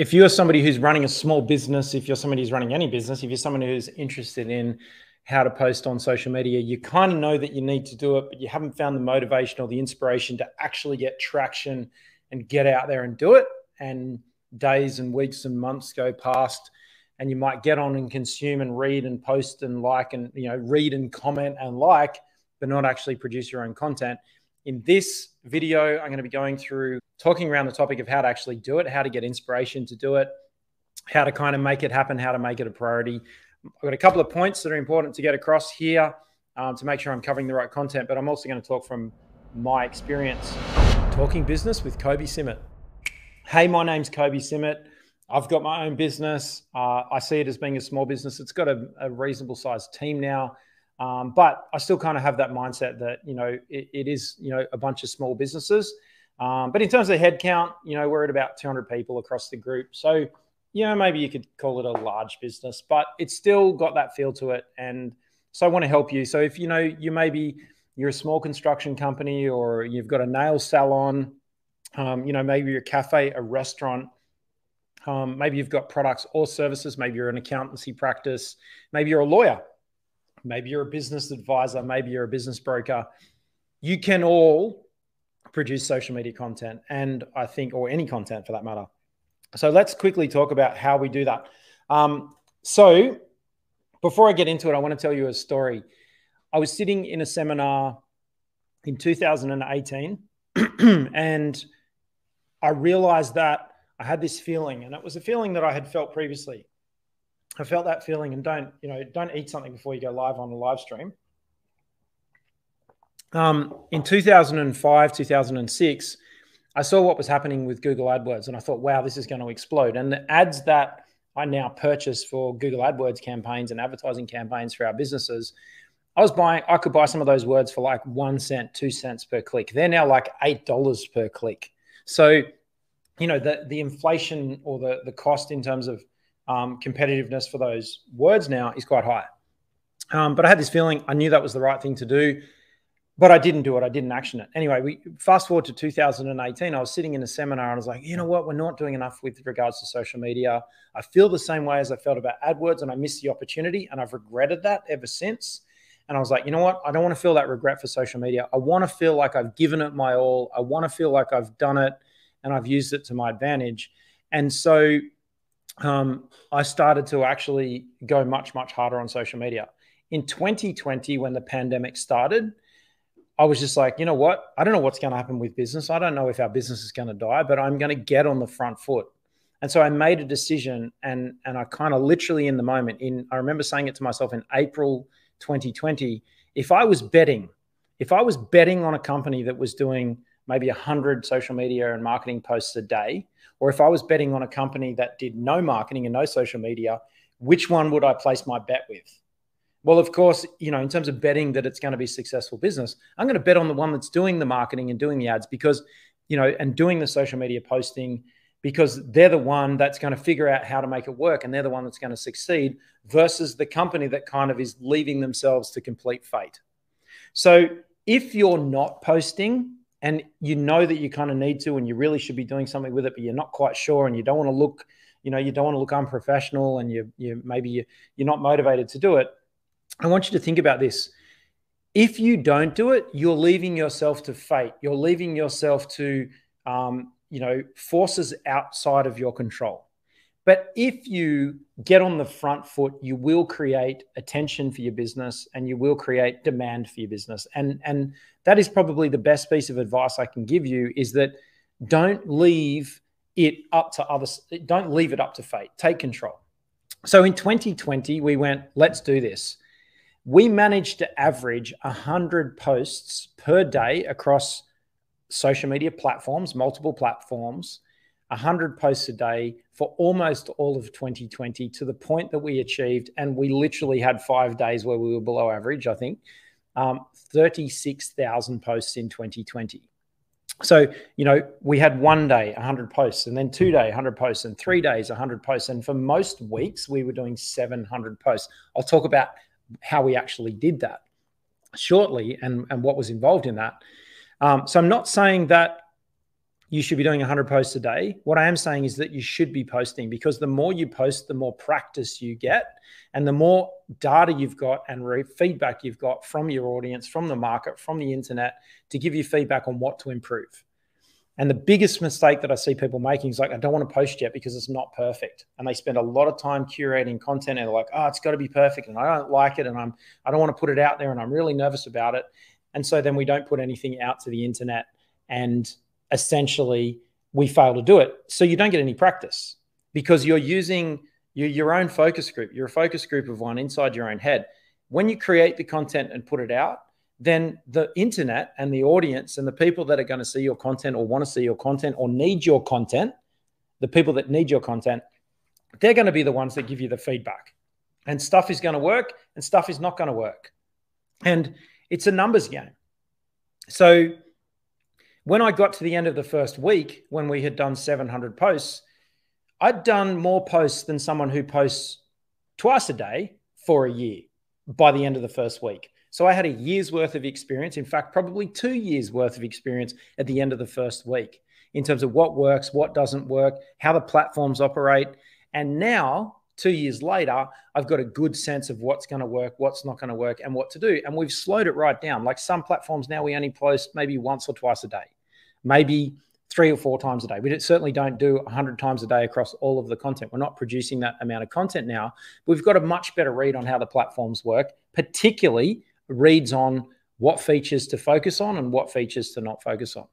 if you're somebody who's running a small business, if you're somebody who's running any business, if you're someone who's interested in how to post on social media, you kind of know that you need to do it, but you haven't found the motivation or the inspiration to actually get traction and get out there and do it. And days and weeks and months go past, and you might get on and consume and read and post and like and you know read and comment and like, but not actually produce your own content. In this video, I'm going to be going through talking around the topic of how to actually do it, how to get inspiration to do it, how to kind of make it happen, how to make it a priority. I've got a couple of points that are important to get across here um, to make sure I'm covering the right content, but I'm also going to talk from my experience talking business with Kobe Simmat. Hey, my name's Kobe Simmat. I've got my own business. Uh, I see it as being a small business. It's got a, a reasonable sized team now. Um, but I still kind of have that mindset that, you know, it, it is, you know, a bunch of small businesses. Um, but in terms of headcount, you know, we're at about 200 people across the group. So, you know, maybe you could call it a large business, but it's still got that feel to it. And so I want to help you. So if, you know, you maybe you're a small construction company or you've got a nail salon, um, you know, maybe you're a cafe, a restaurant, um, maybe you've got products or services, maybe you're an accountancy practice, maybe you're a lawyer maybe you're a business advisor, maybe you're a business broker. You can all produce social media content, and I think, or any content for that matter. So let's quickly talk about how we do that. Um, so before I get into it, I want to tell you a story. I was sitting in a seminar in 2018, and I realized that I had this feeling, and it was a feeling that I had felt previously. I felt that feeling, and don't you know, don't eat something before you go live on a live stream. Um, in 2005, 2006, I saw what was happening with Google AdWords, and I thought, wow, this is going to explode. And the ads that I now purchase for Google AdWords campaigns and advertising campaigns for our businesses, I was buying, I could buy some of those words for like one cent, two cents per click. They're now like eight dollars per click. So, you know, the the inflation or the the cost in terms of um, competitiveness for those words now is quite high. Um, but I had this feeling I knew that was the right thing to do, but I didn't do it. I didn't action it. Anyway, we fast forward to 2018. I was sitting in a seminar and I was like, you know what? We're not doing enough with regards to social media. I feel the same way as I felt about AdWords, and I missed the opportunity, and I've regretted that ever since. And I was like, you know what? I don't want to feel that regret for social media. I want to feel like I've given it my all. I want to feel like I've done it and I've used it to my advantage. And so um, I started to actually go much, much harder on social media. In 2020, when the pandemic started, I was just like, you know what? I don't know what's going to happen with business. I don't know if our business is going to die, but I'm going to get on the front foot. And so I made a decision and and I kind of literally in the moment in I remember saying it to myself in April 2020, if I was betting, if I was betting on a company that was doing maybe 100 social media and marketing posts a day, or if I was betting on a company that did no marketing and no social media, which one would I place my bet with? Well, of course, you know, in terms of betting that it's going to be successful business, I'm going to bet on the one that's doing the marketing and doing the ads because, you know, and doing the social media posting because they're the one that's going to figure out how to make it work and they're the one that's going to succeed versus the company that kind of is leaving themselves to complete fate. So if you're not posting, and you know that you kind of need to and you really should be doing something with it but you're not quite sure and you don't want to look you know you don't want to look unprofessional and you you maybe you, you're not motivated to do it. I want you to think about this. If you don't do it you're leaving yourself to fate. You're leaving yourself to um, you know forces outside of your control but if you get on the front foot, you will create attention for your business and you will create demand for your business. And, and that is probably the best piece of advice I can give you is that don't leave it up to others. Don't leave it up to fate. Take control. So in 2020, we went, let's do this. We managed to average 100 posts per day across social media platforms, multiple platforms 100 posts a day for almost all of 2020 to the point that we achieved, and we literally had five days where we were below average, I think, um, 36,000 posts in 2020. So, you know, we had one day 100 posts, and then two day 100 posts, and three days 100 posts. And for most weeks, we were doing 700 posts. I'll talk about how we actually did that shortly and, and what was involved in that. Um, so I'm not saying that you should be doing 100 posts a day. What I am saying is that you should be posting because the more you post, the more practice you get, and the more data you've got and re- feedback you've got from your audience, from the market, from the internet to give you feedback on what to improve. And the biggest mistake that I see people making is like, I don't want to post yet because it's not perfect. And they spend a lot of time curating content and they're like, oh, it's got to be perfect. And I don't like it. And I'm, I don't want to put it out there and I'm really nervous about it. And so then we don't put anything out to the internet. And essentially we fail to do it. So you don't get any practice because you're using your, your own focus group. You're a focus group of one inside your own head. When you create the content and put it out, then the internet and the audience and the people that are going to see your content or want to see your content or need your content, the people that need your content, they're going to be the ones that give you the feedback. And stuff is going to work and stuff is not going to work. And it's a numbers game. So when I got to the end of the first week, when we had done 700 posts, I'd done more posts than someone who posts twice a day for a year by the end of the first week. So I had a year's worth of experience, in fact, probably two years worth of experience at the end of the first week in terms of what works, what doesn't work, how the platforms operate. And now, two years later, I've got a good sense of what's going to work, what's not going to work, and what to do. And we've slowed it right down. Like some platforms now, we only post maybe once or twice a day, maybe three or four times a day. We certainly don't do 100 times a day across all of the content. We're not producing that amount of content now. We've got a much better read on how the platforms work, particularly reads on what features to focus on and what features to not focus on.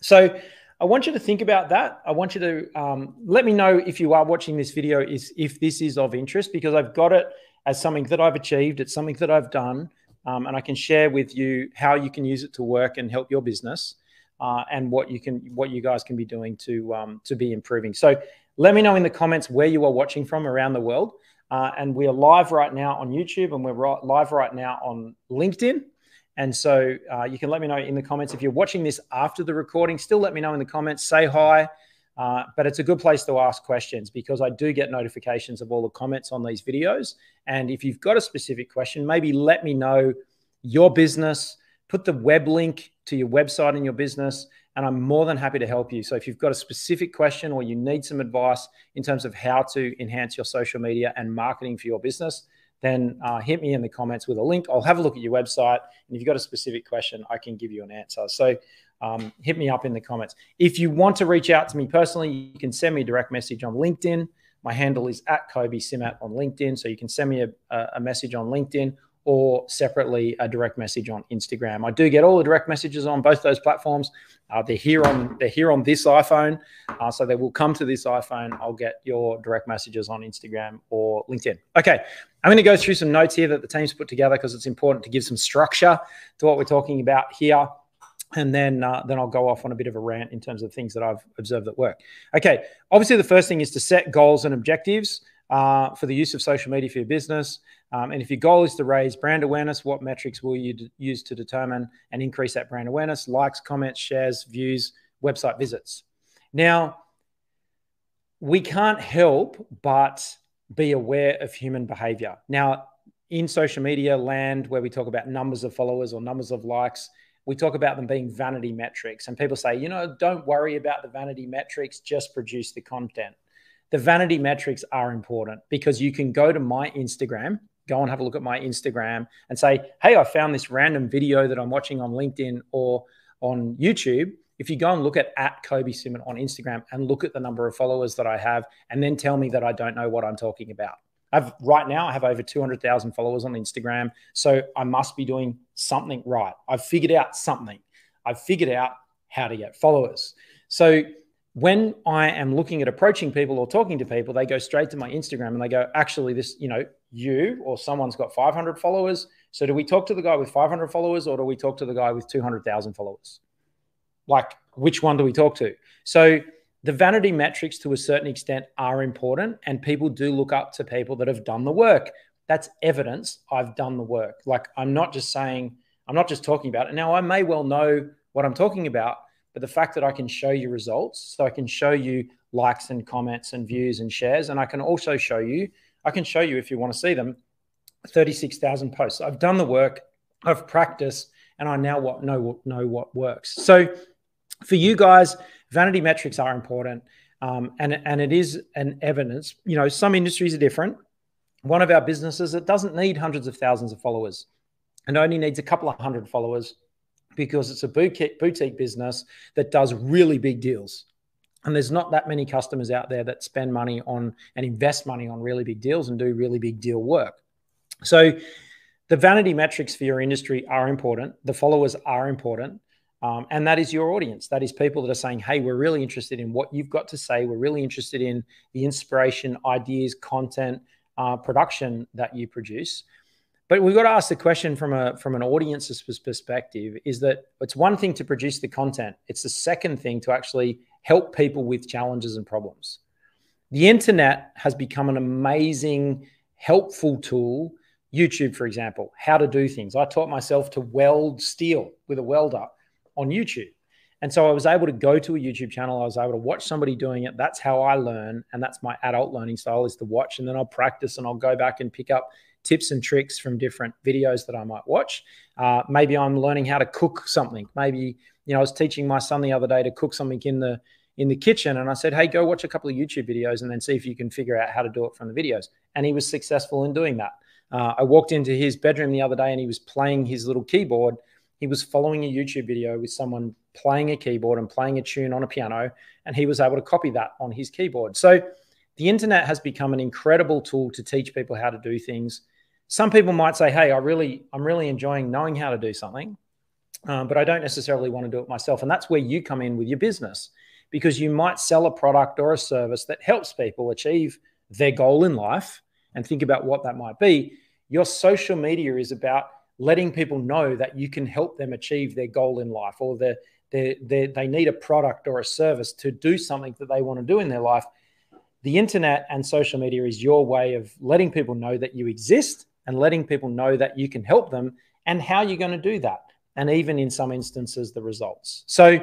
So I want you to think about that. I want you to um, let me know if you are watching this video is if this is of interest because I've got it as something that I've achieved. It's something that I've done, um, and I can share with you how you can use it to work and help your business uh, and what you can what you guys can be doing to um, to be improving. So let me know in the comments where you are watching from around the world. Uh, and we are live right now on YouTube and we're right, live right now on LinkedIn. And so uh, you can let me know in the comments if you're watching this after the recording. Still, let me know in the comments. Say hi. Uh, but it's a good place to ask questions because I do get notifications of all the comments on these videos. And if you've got a specific question, maybe let me know your business, put the web link to your website and your business, and I'm more than happy to help you. So if you've got a specific question or you need some advice in terms of how to enhance your social media and marketing for your business, then uh, hit me in the comments with a link. I'll have a look at your website. And if you've got a specific question, I can give you an answer. So um, hit me up in the comments. If you want to reach out to me personally, you can send me a direct message on LinkedIn. My handle is at Kobe Simmat on LinkedIn. So you can send me a, a message on LinkedIn or separately a direct message on Instagram. I do get all the direct messages on both those platforms. Uh, they're here on they're here on this iPhone, uh, so they will come to this iPhone. I'll get your direct messages on Instagram or LinkedIn. Okay, I'm going to go through some notes here that the team's put together because it's important to give some structure to what we're talking about here. And then, uh, then I'll go off on a bit of a rant in terms of things that I've observed that work. Okay, obviously the first thing is to set goals and objectives uh, for the use of social media for your business. Um, and if your goal is to raise brand awareness, what metrics will you d- use to determine and increase that brand awareness? Likes, comments, shares, views, website visits. Now, we can't help but be aware of human behavior. Now, in social media land, where we talk about numbers of followers or numbers of likes, we talk about them being vanity metrics. And people say, you know, don't worry about the vanity metrics, just produce the content the vanity metrics are important because you can go to my Instagram, go and have a look at my Instagram and say, hey, I found this random video that I'm watching on LinkedIn or on YouTube. If you go and look at at Kobe Simmat on Instagram and look at the number of followers that I have, and then tell me that I don't know what I'm talking about. I've right now I have over 200,000 followers on Instagram, so I must be doing something right. I've figured out something. I've figured out how to get followers. So when I am looking at approaching people or talking to people, they go straight to my Instagram and they go, actually, this, you know, you or someone's got 500 followers. So do we talk to the guy with 500 followers or do we talk to the guy with 200,000 followers? Like, which one do we talk to? So the vanity metrics to a certain extent are important and people do look up to people that have done the work. That's evidence I've done the work. Like, I'm not just saying, I'm not just talking about it. Now, I may well know what I'm talking about but the fact that I can show you results, so I can show you likes and comments and views and shares, and I can also show you, I can show you if you want to see them, 36,000 posts. I've done the work, I've practiced, and I now what know know what works. So for you guys, vanity metrics are important. Um, and, and it is an evidence, you know, some industries are different. One of our businesses, it doesn't need hundreds of thousands of followers and only needs a couple of hundred followers because it's a boutique, boutique business that does really big deals. And there's not that many customers out there that spend money on and invest money on really big deals and do really big deal work. So the vanity metrics for your industry are important. The followers are important. Um, and that is your audience. That is people that are saying, hey, we're really interested in what you've got to say. We're really interested in the inspiration, ideas, content, uh, production that you produce. But we've got to ask the question from a from an audience's perspective: is that it's one thing to produce the content; it's the second thing to actually help people with challenges and problems. The internet has become an amazing, helpful tool. YouTube, for example, how to do things. I taught myself to weld steel with a welder on YouTube. And so I was able to go to a YouTube channel. I was able to watch somebody doing it. That's how I learn. And that's my adult learning style is to watch and then I'll practice and I'll go back and pick up tips and tricks from different videos that I might watch. Uh, maybe I'm learning how to cook something. Maybe you know I was teaching my son the other day to cook something in the in the kitchen, and I said, "Hey, go watch a couple of YouTube videos and then see if you can figure out how to do it from the videos." And he was successful in doing that. Uh, I walked into his bedroom the other day and he was playing his little keyboard. He was following a YouTube video with someone playing a keyboard and playing a tune on a piano, and he was able to copy that on his keyboard. So the internet has become an incredible tool to teach people how to do things some people might say, "Hey, I really, I'm really enjoying knowing how to do something, um, but I don't necessarily want to do it myself." And that's where you come in with your business, because you might sell a product or a service that helps people achieve their goal in life, and think about what that might be. Your social media is about letting people know that you can help them achieve their goal in life, or they they need a product or a service to do something that they want to do in their life. The internet and social media is your way of letting people know that you exist and letting people know that you can help them and how you're going to do that. And even in some instances, the results. So,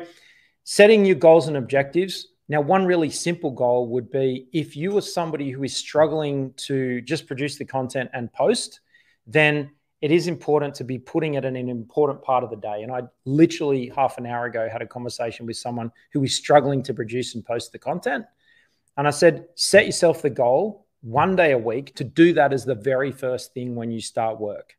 setting your goals and objectives. Now, one really simple goal would be if you are somebody who is struggling to just produce the content and post, then it is important to be putting it in an important part of the day. And I literally half an hour ago had a conversation with someone who is struggling to produce and post the content. And I said, set yourself the goal one day a week to do that as the very first thing when you start work.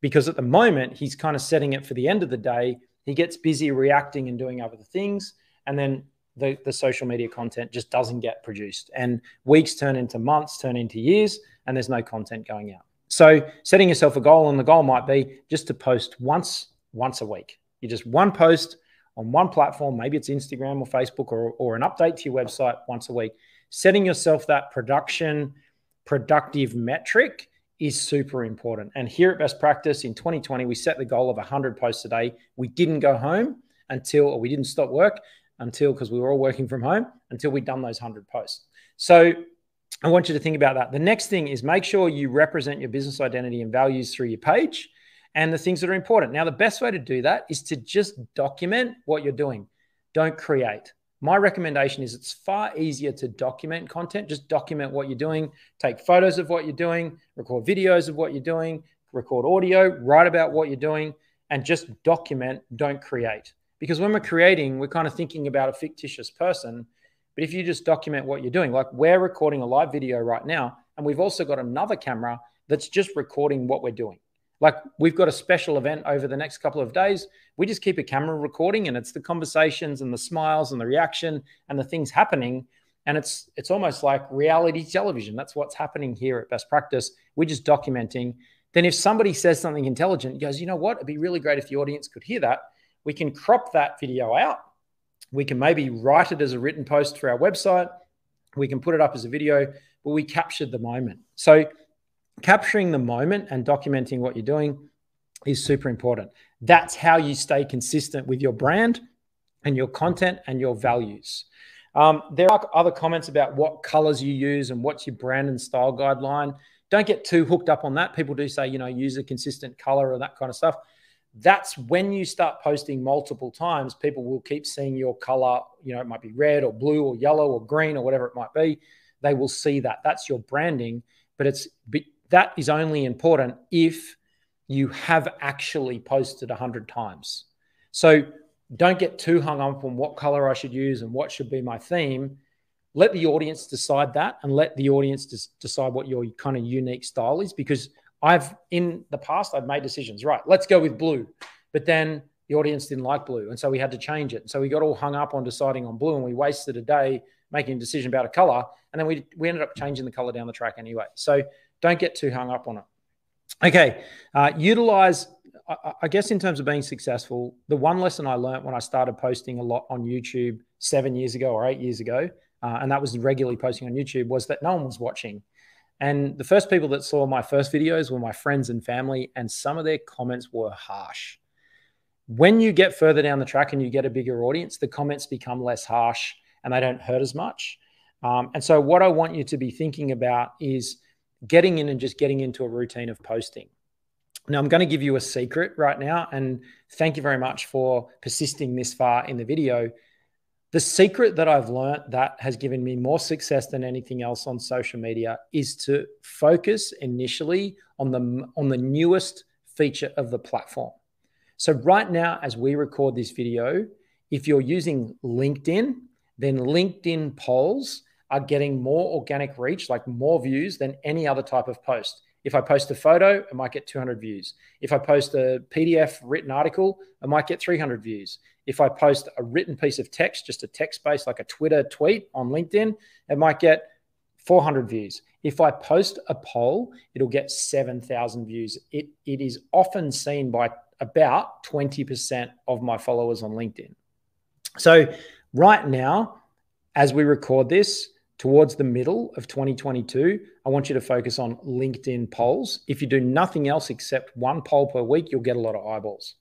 Because at the moment, he's kind of setting it for the end of the day. He gets busy reacting and doing other things. And then the, the social media content just doesn't get produced. And weeks turn into months, turn into years, and there's no content going out. So setting yourself a goal, and the goal might be just to post once, once a week. You just one post on one platform, maybe it's Instagram or Facebook or, or an update to your website once a week setting yourself that production productive metric is super important. And here at Best Practice in 2020, we set the goal of 100 posts a day. We didn't go home until, or we didn't stop work until, because we were all working from home, until we'd done those 100 posts. So I want you to think about that. The next thing is make sure you represent your business identity and values through your page and the things that are important. Now, the best way to do that is to just document what you're doing, don't create. My recommendation is it's far easier to document content. Just document what you're doing, take photos of what you're doing, record videos of what you're doing, record audio, write about what you're doing, and just document, don't create. Because when we're creating, we're kind of thinking about a fictitious person. But if you just document what you're doing, like we're recording a live video right now, and we've also got another camera that's just recording what we're doing. Like we've got a special event over the next couple of days. We just keep a camera recording and it's the conversations and the smiles and the reaction and the things happening. And it's it's almost like reality television. That's what's happening here at Best Practice. We're just documenting. Then if somebody says something intelligent, goes, you know what? It'd be really great if the audience could hear that. We can crop that video out. We can maybe write it as a written post for our website. We can put it up as a video, but we captured the moment. So capturing the moment and documenting what you're doing is super important. That's how you stay consistent with your brand and your content and your values. Um, there are other comments about what colors you use and what's your brand and style guideline. Don't get too hooked up on that. People do say, you know, use a consistent color or that kind of stuff. That's when you start posting multiple times, people will keep seeing your color. You know, it might be red or blue or yellow or green or whatever it might be. They will see that. That's your branding, but it's that is only important if you have actually posted 100 times. So don't get too hung up on what color I should use and what should be my theme. Let the audience decide that and let the audience decide what your kind of unique style is because I've in the past I've made decisions, right? Let's go with blue. But then the audience didn't like blue. And so we had to change it. So we got all hung up on deciding on blue and we wasted a day making a decision about a color. And then we, we ended up changing the color down the track anyway. So don't get too hung up on it. Okay. Uh, utilize, I, I guess, in terms of being successful, the one lesson I learned when I started posting a lot on YouTube seven years ago or eight years ago, uh, and that was regularly posting on YouTube, was that no one was watching. And the first people that saw my first videos were my friends and family, and some of their comments were harsh. When you get further down the track and you get a bigger audience, the comments become less harsh and they don't hurt as much. Um, and so, what I want you to be thinking about is getting in and just getting into a routine of posting. Now, I'm going to give you a secret right now, and thank you very much for persisting this far in the video. The secret that I've learned that has given me more success than anything else on social media is to focus initially on the on the newest feature of the platform. So right now as we record this video, if you're using LinkedIn, then LinkedIn polls are getting more organic reach, like more views than any other type of post. If I post a photo, it might get 200 views. If I post a PDF written article, it might get 300 views. If I post a written piece of text, just a text base like a Twitter tweet on LinkedIn, it might get 400 views. If I post a poll, it'll get 7,000 views. It, it is often seen by about 20% of my followers on LinkedIn. So, right now, as we record this, towards the middle of 2022, I want you to focus on LinkedIn polls. If you do nothing else except one poll per week, you'll get a lot of eyeballs.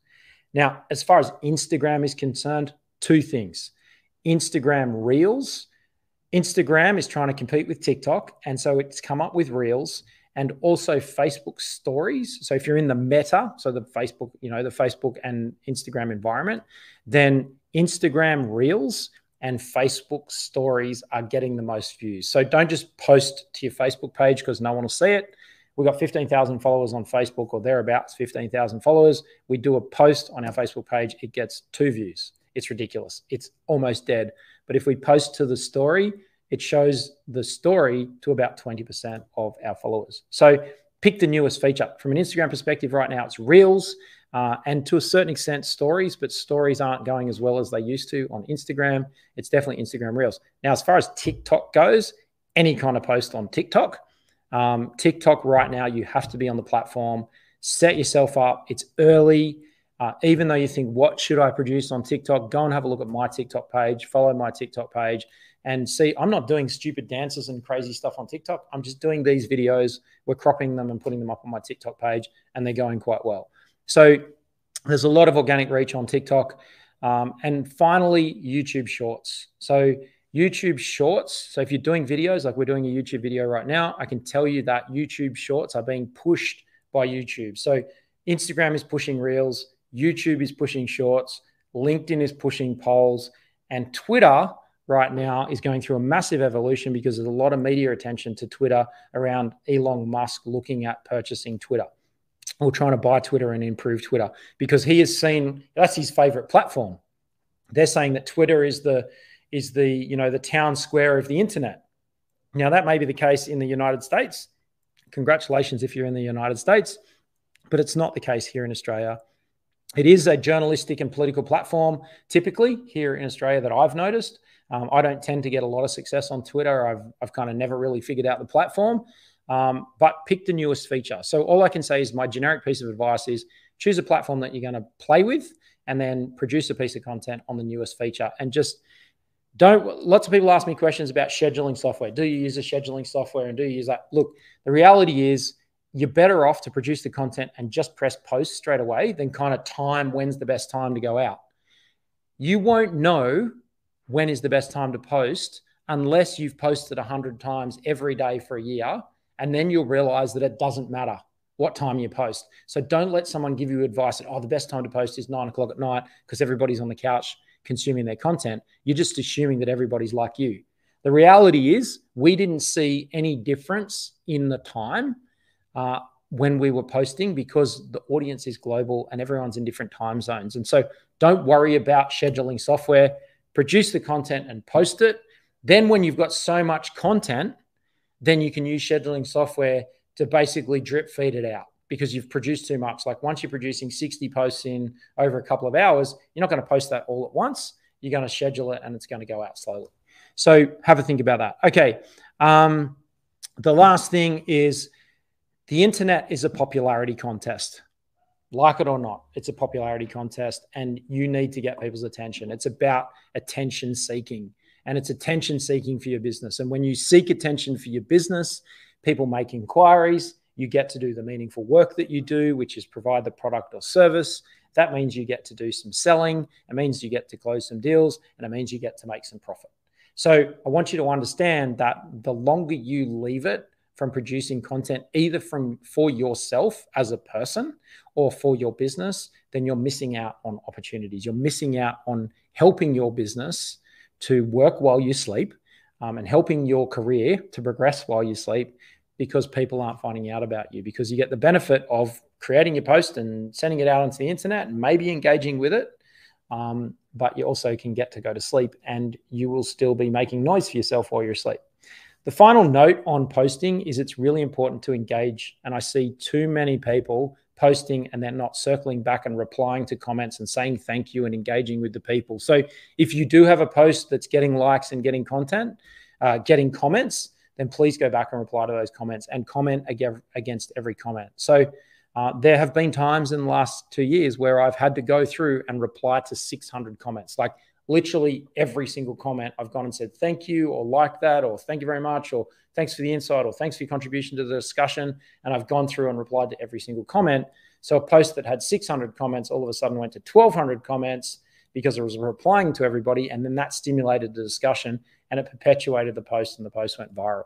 Now, as far as Instagram is concerned, two things Instagram Reels. Instagram is trying to compete with TikTok. And so it's come up with Reels and also Facebook stories. So if you're in the meta, so the Facebook, you know, the Facebook and Instagram environment, then Instagram Reels and Facebook stories are getting the most views. So don't just post to your Facebook page because no one will see it. We've got 15,000 followers on Facebook or thereabouts, 15,000 followers. We do a post on our Facebook page, it gets two views. It's ridiculous. It's almost dead. But if we post to the story, it shows the story to about 20% of our followers. So pick the newest feature. From an Instagram perspective, right now it's Reels uh, and to a certain extent stories, but stories aren't going as well as they used to on Instagram. It's definitely Instagram Reels. Now, as far as TikTok goes, any kind of post on TikTok, um, TikTok right now, you have to be on the platform. Set yourself up. It's early. Uh, even though you think, what should I produce on TikTok? Go and have a look at my TikTok page, follow my TikTok page, and see. I'm not doing stupid dances and crazy stuff on TikTok. I'm just doing these videos. We're cropping them and putting them up on my TikTok page, and they're going quite well. So there's a lot of organic reach on TikTok. Um, and finally, YouTube Shorts. So YouTube Shorts. So if you're doing videos like we're doing a YouTube video right now, I can tell you that YouTube Shorts are being pushed by YouTube. So Instagram is pushing Reels, YouTube is pushing Shorts, LinkedIn is pushing polls, and Twitter right now is going through a massive evolution because there's a lot of media attention to Twitter around Elon Musk looking at purchasing Twitter or trying to buy Twitter and improve Twitter because he has seen that's his favorite platform. They're saying that Twitter is the is the you know the town square of the internet. Now that may be the case in the United States. Congratulations if you're in the United States, but it's not the case here in Australia. It is a journalistic and political platform, typically here in Australia, that I've noticed. Um, I don't tend to get a lot of success on Twitter. I've, I've kind of never really figured out the platform, um, but pick the newest feature. So all I can say is my generic piece of advice is choose a platform that you're going to play with and then produce a piece of content on the newest feature. And just don't lots of people ask me questions about scheduling software. Do you use a scheduling software and do you use that? Look the reality is you're better off to produce the content and just press post straight away than kind of time when's the best time to go out. You won't know when is the best time to post unless you've posted 100 times every day for a year and then you'll realize that it doesn't matter what time you post. So don't let someone give you advice that, oh, the best time to post is nine o'clock at night because everybody's on the couch consuming their content. You're just assuming that everybody's like you. The reality is, we didn't see any difference in the time. Uh, when we were posting because the audience is global and everyone's in different time zones. And so don't worry about scheduling software, produce the content and post it. Then, when you've got so much content, then you can use scheduling software to basically drip feed it out because you've produced too much. Like once you're producing 60 posts in over a couple of hours, you're not going to post that all at once. You're going to schedule it and it's going to go out slowly. So have a think about that. Okay. Um, the last thing is the internet is a popularity contest. Like it or not, it's a popularity contest and you need to get people's attention. It's about attention seeking and it's attention seeking for your business. And when you seek attention for your business, people make inquiries, you get to do the meaningful work that you do, which is provide the product or service. That means you get to do some selling. It means you get to close some deals and it means you get to make some profit. So I want you to understand that the longer you leave it from producing content, either from for yourself as a person or for your business, then you're missing out on opportunities. You're missing out on helping your business to work while you sleep um, and helping your career to progress while you sleep because people aren't finding out about you because you get the benefit of creating your post and sending it out onto the internet and maybe engaging with it um, but you also can get to go to sleep and you will still be making noise for yourself while you're asleep. The final note on posting is it's really important to engage and i see too many people posting and then not circling back and replying to comments and saying thank you and engaging with the people so if you do have a post that's getting likes and getting content uh, getting comments then please go back and reply to those comments and comment against every comment. So uh, there have been times in the last two years where I've had to go through and reply to 600 comments. Like literally every single comment, I've gone and said thank you or like that or thank you very much or thanks for the insight or thanks for your contribution to the discussion. And I've gone through and replied to every single comment. So a post that had 600 comments all of a sudden went to 1,200 comments because I was replying to everybody. And then that stimulated the discussion and it perpetuated the post and the post went viral.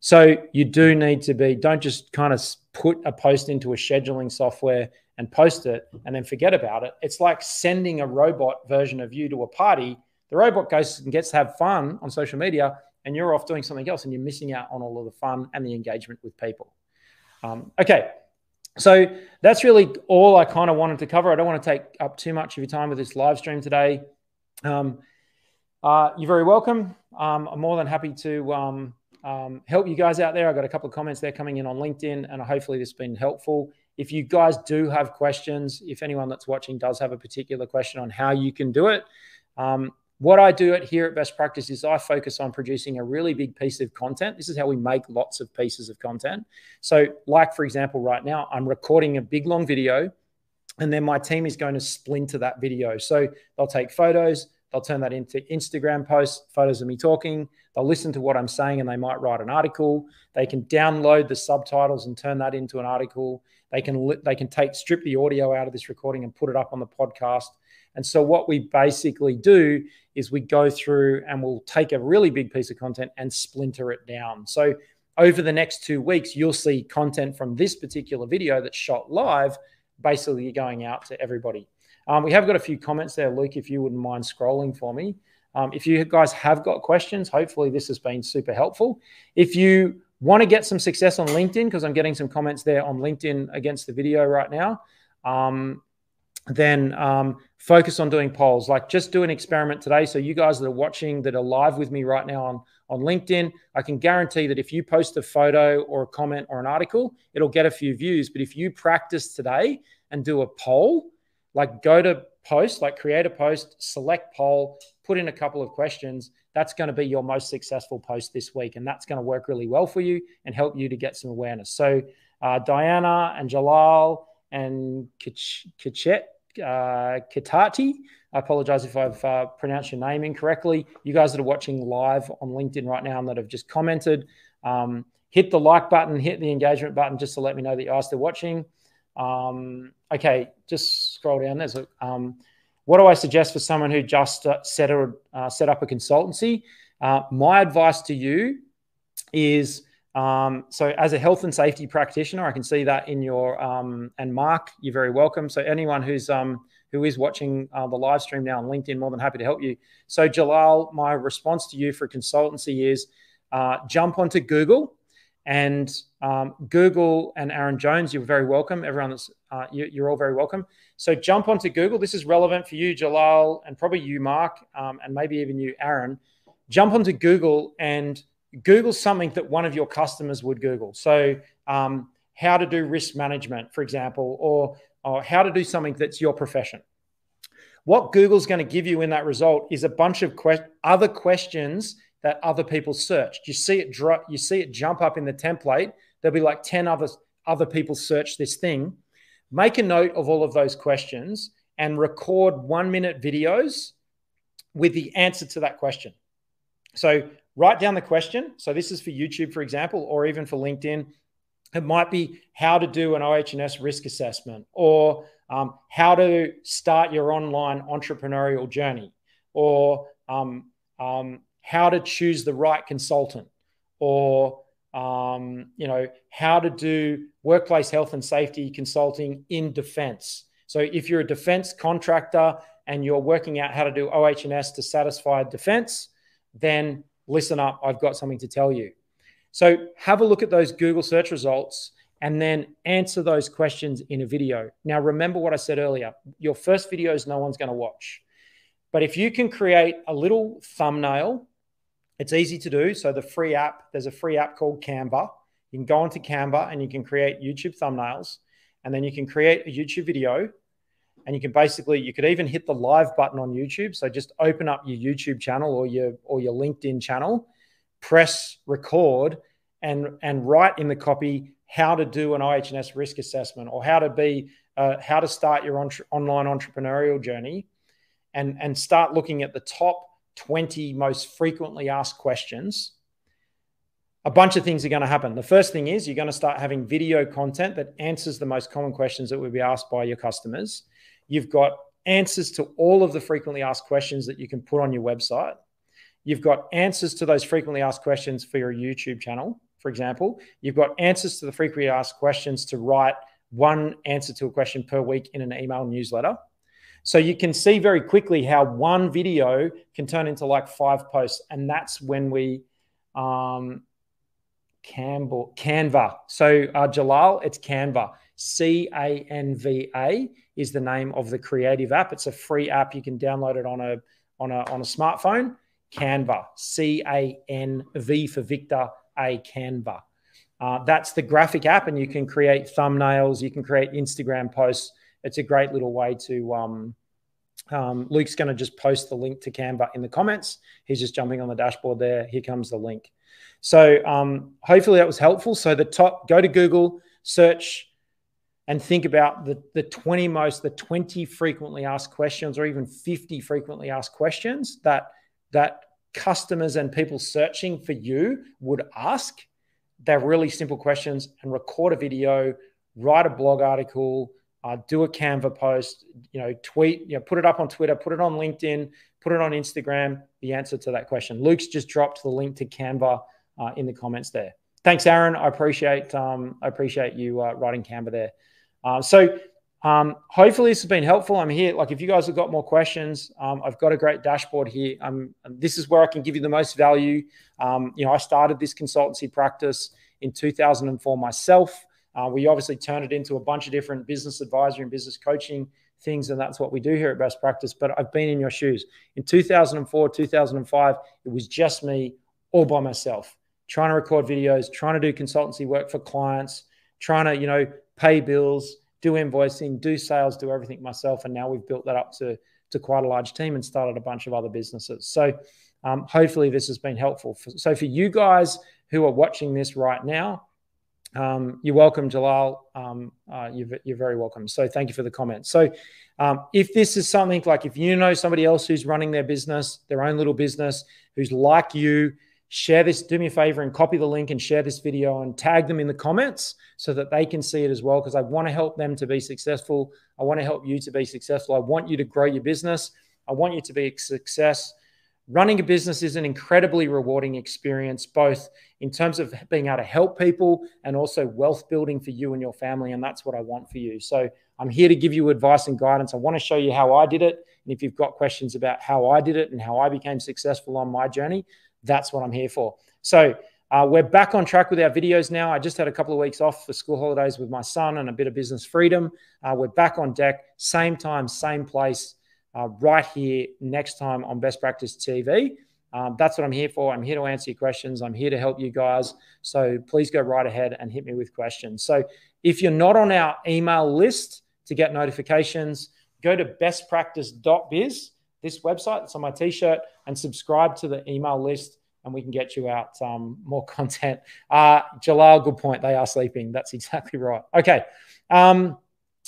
So you do need to be, don't just kind of put a post into a scheduling software and post it and then forget about it. It's like sending a robot version of you to a party. The robot goes and gets to have fun on social media and you're off doing something else and you're missing out on all of the fun and the engagement with people. Um, okay. So that's really all I kind of wanted to cover. I don't want to take up too much of your time with this live stream today. Um, uh, you're very welcome. Um, I'm more than happy to um, um, help you guys out there. I got a couple of comments there coming in on LinkedIn, and hopefully this has been helpful. If you guys do have questions, if anyone that's watching does have a particular question on how you can do it, um, what I do it here at Best Practice is I focus on producing a really big piece of content. This is how we make lots of pieces of content. So, like for example, right now I'm recording a big long video, and then my team is going to splinter that video. So they'll take photos, They'll turn that into Instagram posts, photos of me talking. They'll listen to what I'm saying and they might write an article. They can download the subtitles and turn that into an article. They can they can take strip the audio out of this recording and put it up on the podcast. And so what we basically do is we go through and we'll take a really big piece of content and splinter it down. So over the next 2 weeks you'll see content from this particular video that's shot live basically going out to everybody. Um, we have got a few comments there, Luke, if you wouldn't mind scrolling for me. Um, if you guys have got questions, hopefully this has been super helpful. If you want to get some success on LinkedIn, because I'm getting some comments there on LinkedIn against the video right now, um, then um, focus on doing polls. Like just do an experiment today. So you guys that are watching, that are live with me right now on, on LinkedIn, I can guarantee that if you post a photo or a comment or an article, it'll get a few views. But if you practice today and do a poll, like go to post, like create a post, select poll, put in a couple of questions. That's going to be your most successful post this week. And that's going to work really well for you and help you to get some awareness. So, uh, Diana and Jalal and Kachet, uh, Kitati, I apologize if I've uh, pronounced your name incorrectly. You guys that are watching live on LinkedIn right now and that have just commented, um, hit the like button, hit the engagement button just to let me know that you are still watching. Um, okay, just scroll down. There's a, um, what do I suggest for someone who just uh, set, a, uh, set up a consultancy? Uh, my advice to you is um, so as a health and safety practitioner, I can see that in your um, and Mark, you're very welcome. So anyone who's um, who is watching uh, the live stream now on LinkedIn, more than happy to help you. So Jalal, my response to you for consultancy is uh, jump onto Google And um, Google and Aaron Jones, you're very welcome. Everyone that's uh, you, are all very welcome. So jump onto Google. This is relevant for you, Jalal, and probably you, Mark, um, and maybe even you, Aaron. Jump onto Google and Google something that one of your customers would Google. So um, how to do risk management, for example, or, or how to do something that's your profession. What Google's going to give you in that result is a bunch of que- other questions that other people searched. You see it dro- you see it jump up in the template. There'll be like 10 other other people search this thing. Make a note of all of those questions and record 1 minute videos with the answer to that question. So write down the question. So this is for YouTube for example or even for LinkedIn. It might be how to do an OH&S risk assessment or um, how to start your online entrepreneurial journey or um, um, how to choose the right consultant or um, you know how to do workplace health and safety consulting in defense. So if you're a defense contractor and you're working out how to do OH&S to satisfy defense then listen up i've got something to tell you. So have a look at those google search results and then answer those questions in a video. Now remember what i said earlier your first videos no one's going to watch. But if you can create a little thumbnail it's easy to do. So the free app, there's a free app called Canva. You can go into Canva and you can create YouTube thumbnails, and then you can create a YouTube video. And you can basically, you could even hit the live button on YouTube. So just open up your YouTube channel or your or your LinkedIn channel, press record, and and write in the copy how to do an OH&S risk assessment or how to be uh, how to start your on- online entrepreneurial journey, and and start looking at the top 20 most frequently asked questions, a bunch of things are going to happen. The first thing is you're going to start having video content that answers the most common questions that would be asked by your customers. You've got answers to all of the frequently asked questions that you can put on your website. You've got answers to those frequently asked questions for your YouTube channel, for example. You've got answers to the frequently asked questions to write one answer to a question per week in an email newsletter. So you can see very quickly how one video can turn into like five posts. And that's when we, um, Campbell, Canva. So uh, Jalal, it's Canva. C A N V A is the name of the creative app. It's a free app. You can download it on a on a on a smartphone. Canva. C A N V for Victor. A Canva. Uh, that's the graphic app, and you can create thumbnails. You can create Instagram posts it's a great little way to. Um, um, Luke's going to just post the link to Canva in the comments. He's just jumping on the dashboard there. Here comes the link. So um, hopefully that was helpful. So the top, go to Google, search, and think about the the 20 most, the 20 frequently asked questions, or even 50 frequently asked questions that that customers and people searching for you would ask. They're really simple questions, and record a video, write a blog article, uh, do a Canva post, you know, tweet, you know, put it up on Twitter, put it on LinkedIn, put it on Instagram. The answer to that question. Luke's just dropped the link to Canva uh, in the comments there. Thanks, Aaron. I appreciate um, I appreciate you uh, writing Canva there. Uh, so um, hopefully this has been helpful. I'm here. Like if you guys have got more questions, um, I've got a great dashboard here. Um, this is where I can give you the most value. Um, you know, I started this consultancy practice in 2004 myself. Uh, we obviously turned it into a bunch of different business advisory and business coaching things, and that's what we do here at Best Practice. But I've been in your shoes. In 2004, 2005, it was just me all by myself, trying to record videos, trying to do consultancy work for clients, trying to, you know, pay bills, do invoicing, do sales, do everything myself. And now we've built that up to, to quite a large team and started a bunch of other businesses. So um, hopefully this has been helpful. So for you guys who are watching this right now, um, you're welcome, Jalal. Um, uh, you're, you're, very welcome. So thank you for the comment. So um, if this is something like if you know somebody else who's running their business, their own little business, who's like you, share this. Do me a favor and copy the link and share this video and tag them in the comments so that they can see it as well. Because I want to help them to be successful. I want to help you to be successful. I want you to grow your business. I want you to be a success running a business is an incredibly rewarding experience, both in terms of being able to help people and also wealth building for you and your family. And that's what I want for you. So I'm here to give you advice and guidance. I want to show you how I did it. And if you've got questions about how I did it and how I became successful on my journey, that's what I'm here for. So Uh, we're back on track with our videos now. I just had a couple of weeks off for school holidays with my son and a bit of business freedom. Uh, we're back on deck, same time, same place, uh, right here next time on Best Practice TV. Um, that's what I'm here for. I'm here to answer your questions. I'm here to help you guys. So please go right ahead and hit me with questions. So if you're not on our email list to get notifications, go to bestpractice.biz, this website that's on my t shirt, and subscribe to the email list and we can get you out um, more content. Uh, Jalal, good point. They are sleeping. That's exactly right. Okay. Um,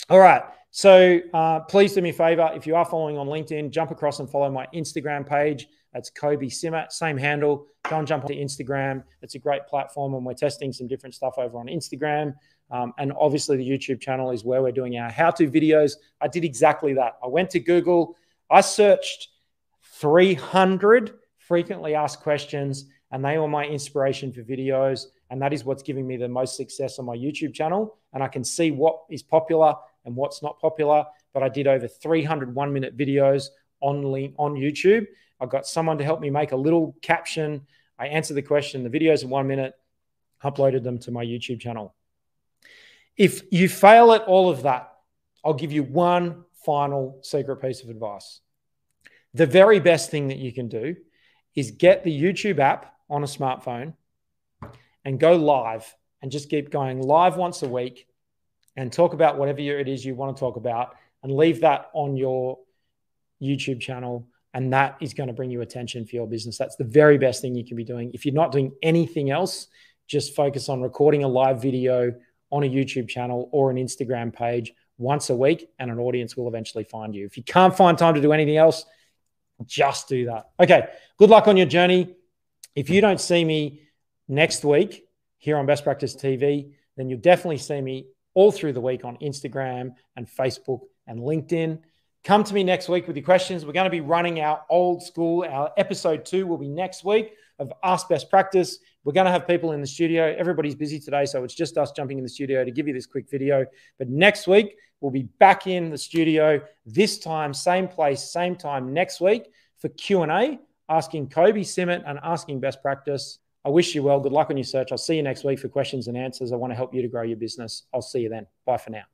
all right. So uh, please do me a favor. If you are following on LinkedIn, jump across and follow my Instagram page. That's Kobe Simmat, same handle. Go and jump onto Instagram. It's a great platform, and we're testing some different stuff over on Instagram. Um, and obviously, the YouTube channel is where we're doing our how to videos. I did exactly that. I went to Google, I searched 300 frequently asked questions, and they were my inspiration for videos. And that is what's giving me the most success on my YouTube channel. And I can see what is popular and what's not popular. But I did over 300 one minute videos on, on YouTube. I got someone to help me make a little caption. I answered the question, the videos in one minute, uploaded them to my YouTube channel. If you fail at all of that, I'll give you one final secret piece of advice. The very best thing that you can do is get the YouTube app on a smartphone and go live and just keep going live once a week and talk about whatever it is you want to talk about and leave that on your YouTube channel. And that is going to bring you attention for your business. That's the very best thing you can be doing. If you're not doing anything else, just focus on recording a live video on a YouTube channel or an Instagram page once a week, and an audience will eventually find you. If you can't find time to do anything else, just do that. Okay. Good luck on your journey. If you don't see me next week here on Best Practice TV, then you'll definitely see me all through the week on Instagram and Facebook and LinkedIn. Come to me next week with your questions. We're going to be running our old school. Our episode two will be next week of Ask Best Practice. We're going to have people in the studio. Everybody's busy today, so it's just us jumping in the studio to give you this quick video. But next week, we'll be back in the studio this time, same place, same time next week for Q&A, asking Kobe Simmat and asking best practice. I wish you well. Good luck on your search. I'll see you next week for questions and answers. I want to help you to grow your business. I'll see you then. Bye for now.